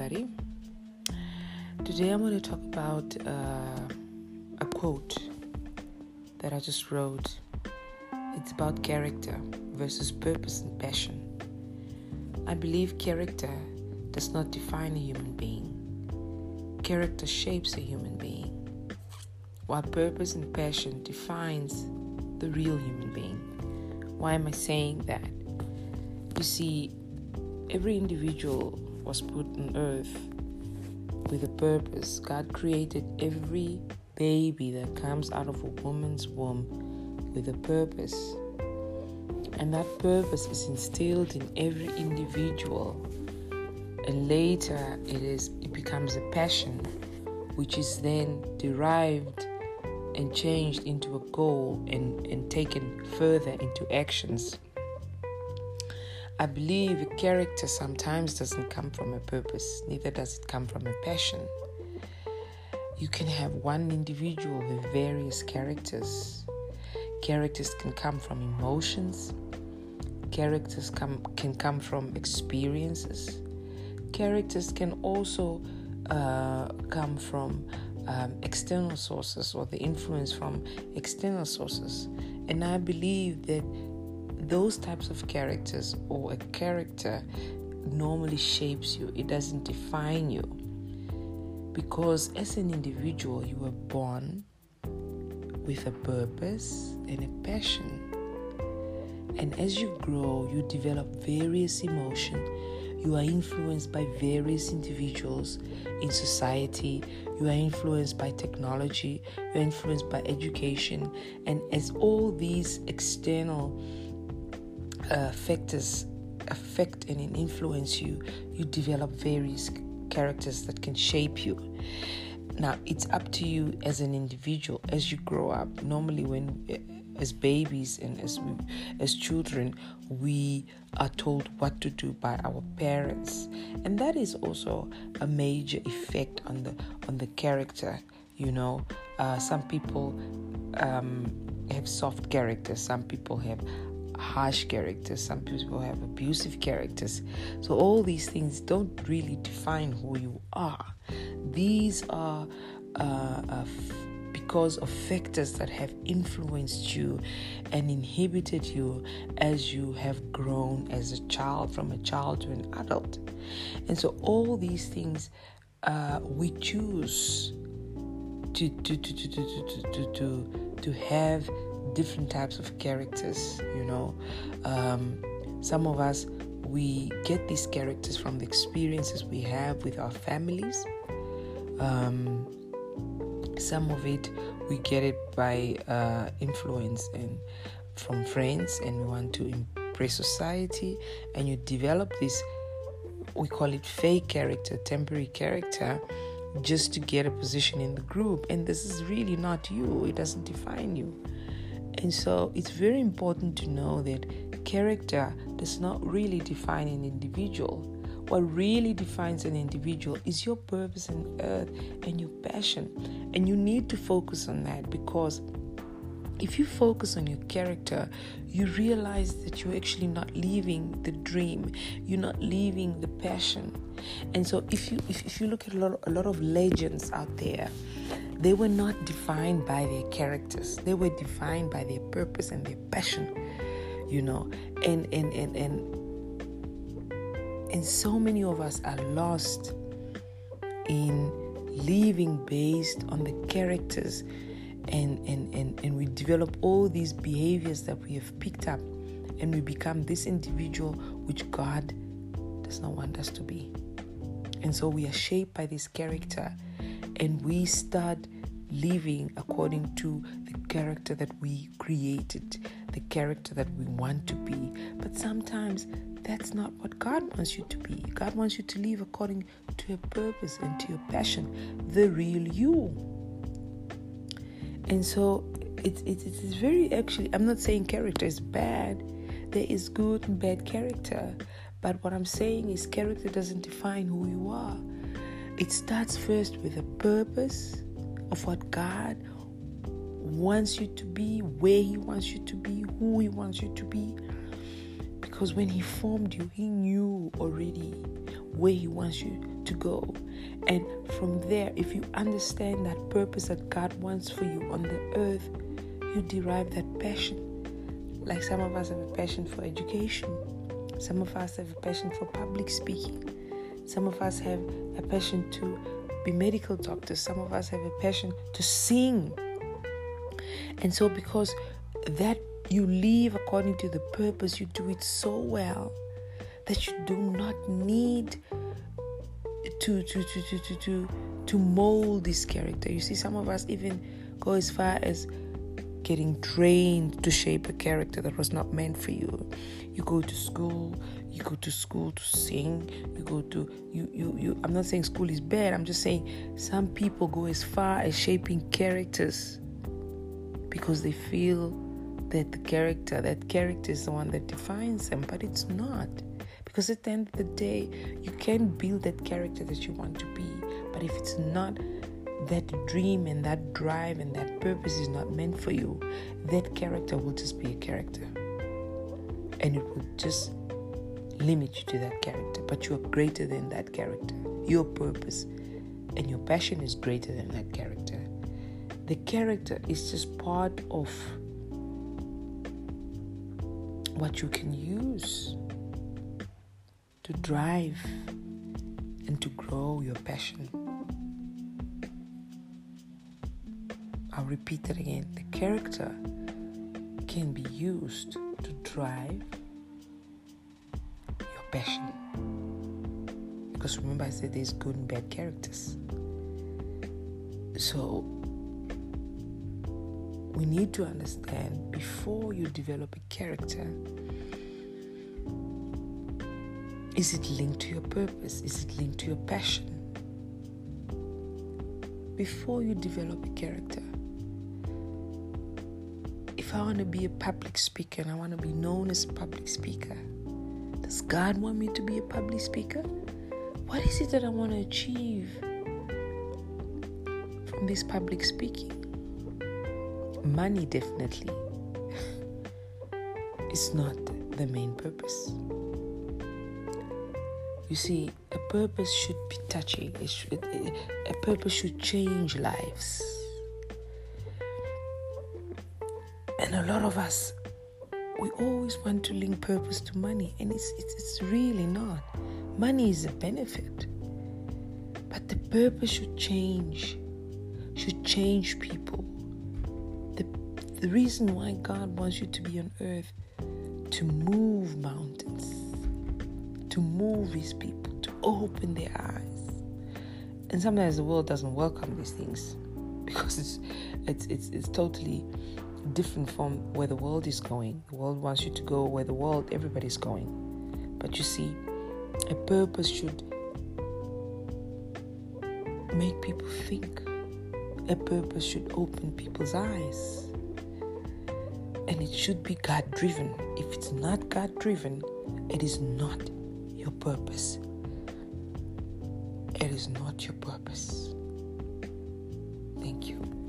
everybody. Today I'm going to talk about uh, a quote that I just wrote. It's about character versus purpose and passion. I believe character does not define a human being. Character shapes a human being, while purpose and passion defines the real human being. Why am I saying that? You see, every individual was put on earth with a purpose. God created every baby that comes out of a woman's womb with a purpose. And that purpose is instilled in every individual. And later it is it becomes a passion which is then derived and changed into a goal and, and taken further into actions. I believe a character sometimes doesn't come from a purpose, neither does it come from a passion. You can have one individual with various characters. Characters can come from emotions, characters come, can come from experiences, characters can also uh, come from um, external sources or the influence from external sources. And I believe that those types of characters or a character normally shapes you, it doesn't define you. Because as an individual, you were born with a purpose and a passion. And as you grow, you develop various emotions. You are influenced by various individuals in society. You are influenced by technology. You are influenced by education. And as all these external uh, factors affect and influence you, you develop various characters that can shape you. Now, it's up to you as an individual as you grow up. Normally, when uh, as babies and as we, as children, we are told what to do by our parents, and that is also a major effect on the on the character. You know, uh, some people um, have soft characters. Some people have harsh characters, some people have abusive characters. So, all these things don't really define who you are. These are uh, uh, because of factors that have influenced you and inhibited you as you have grown as a child, from a child to an adult. And so, all these things uh, we choose to, to, to, to, to, to, to, to have different types of characters, you know. Um, some of us, we get these characters from the experiences we have with our families. Um, some of it, we get it by uh, influence and from friends, and we want to impress society, and you develop this, we call it fake character, temporary character just to get a position in the group and this is really not you it doesn't define you and so it's very important to know that character does not really define an individual. What really defines an individual is your purpose on earth and your passion. And you need to focus on that because if you focus on your character, you realize that you're actually not living the dream. You're not living the passion. And so if you if, if you look at a lot, a lot of legends out there, they were not defined by their characters. They were defined by their purpose and their passion, you know. And and and and and so many of us are lost in living based on the characters and and and, and we develop all these behaviors that we have picked up and we become this individual which God does not want us to be. And so we are shaped by this character and we start living according to the character that we created, the character that we want to be. But sometimes that's not what God wants you to be. God wants you to live according to your purpose and to your passion, the real you. And so it's it, it is very actually, I'm not saying character is bad. There is good and bad character. But what I'm saying is character doesn't define who you are. It starts first with a purpose of what God wants you to be, where He wants you to be, who He wants you to be. Because when He formed you, He knew already where He wants you to go. And from there, if you understand that purpose that God wants for you on the earth, you derive that passion. Like some of us have a passion for education, some of us have a passion for public speaking, some of us have a passion to be medical doctors, some of us have a passion to sing. And so, because that you live according to the purpose, you do it so well that you do not need to to to to to to, to mold this character. You see, some of us even go as far as getting trained to shape a character that was not meant for you. You go to school, you go to school to sing, you go to you you you I'm not saying school is bad, I'm just saying some people go as far as shaping characters because they feel that the character, that character is the one that defines them, but it's not. Because at the end of the day, you can build that character that you want to be, but if it's not that dream and that drive and that purpose is not meant for you, that character will just be a character. And it will just limit you to that character. But you are greater than that character. Your purpose and your passion is greater than that character. The character is just part of what you can use to drive and to grow your passion. I'll repeat that again. The character can be used to drive your passion. Because remember, I said there's good and bad characters. So, we need to understand before you develop a character is it linked to your purpose? Is it linked to your passion? Before you develop a character, if I want to be a public speaker and I want to be known as a public speaker, does God want me to be a public speaker? What is it that I want to achieve from this public speaking? Money, definitely. it's not the main purpose. You see, a purpose should be touching. Should, a purpose should change lives. And a lot of us, we always want to link purpose to money, and it's, it's, it's really not. Money is a benefit, but the purpose should change, should change people. The, the reason why God wants you to be on earth to move mountains to move his people, to open their eyes. And sometimes the world doesn't welcome these things because it's it's it's, it's totally different from where the world is going. The world wants you to go where the world everybody's going. But you see, a purpose should make people think. A purpose should open people's eyes. And it should be God driven. If it's not God driven, it is not your purpose. It is not your purpose. Thank you.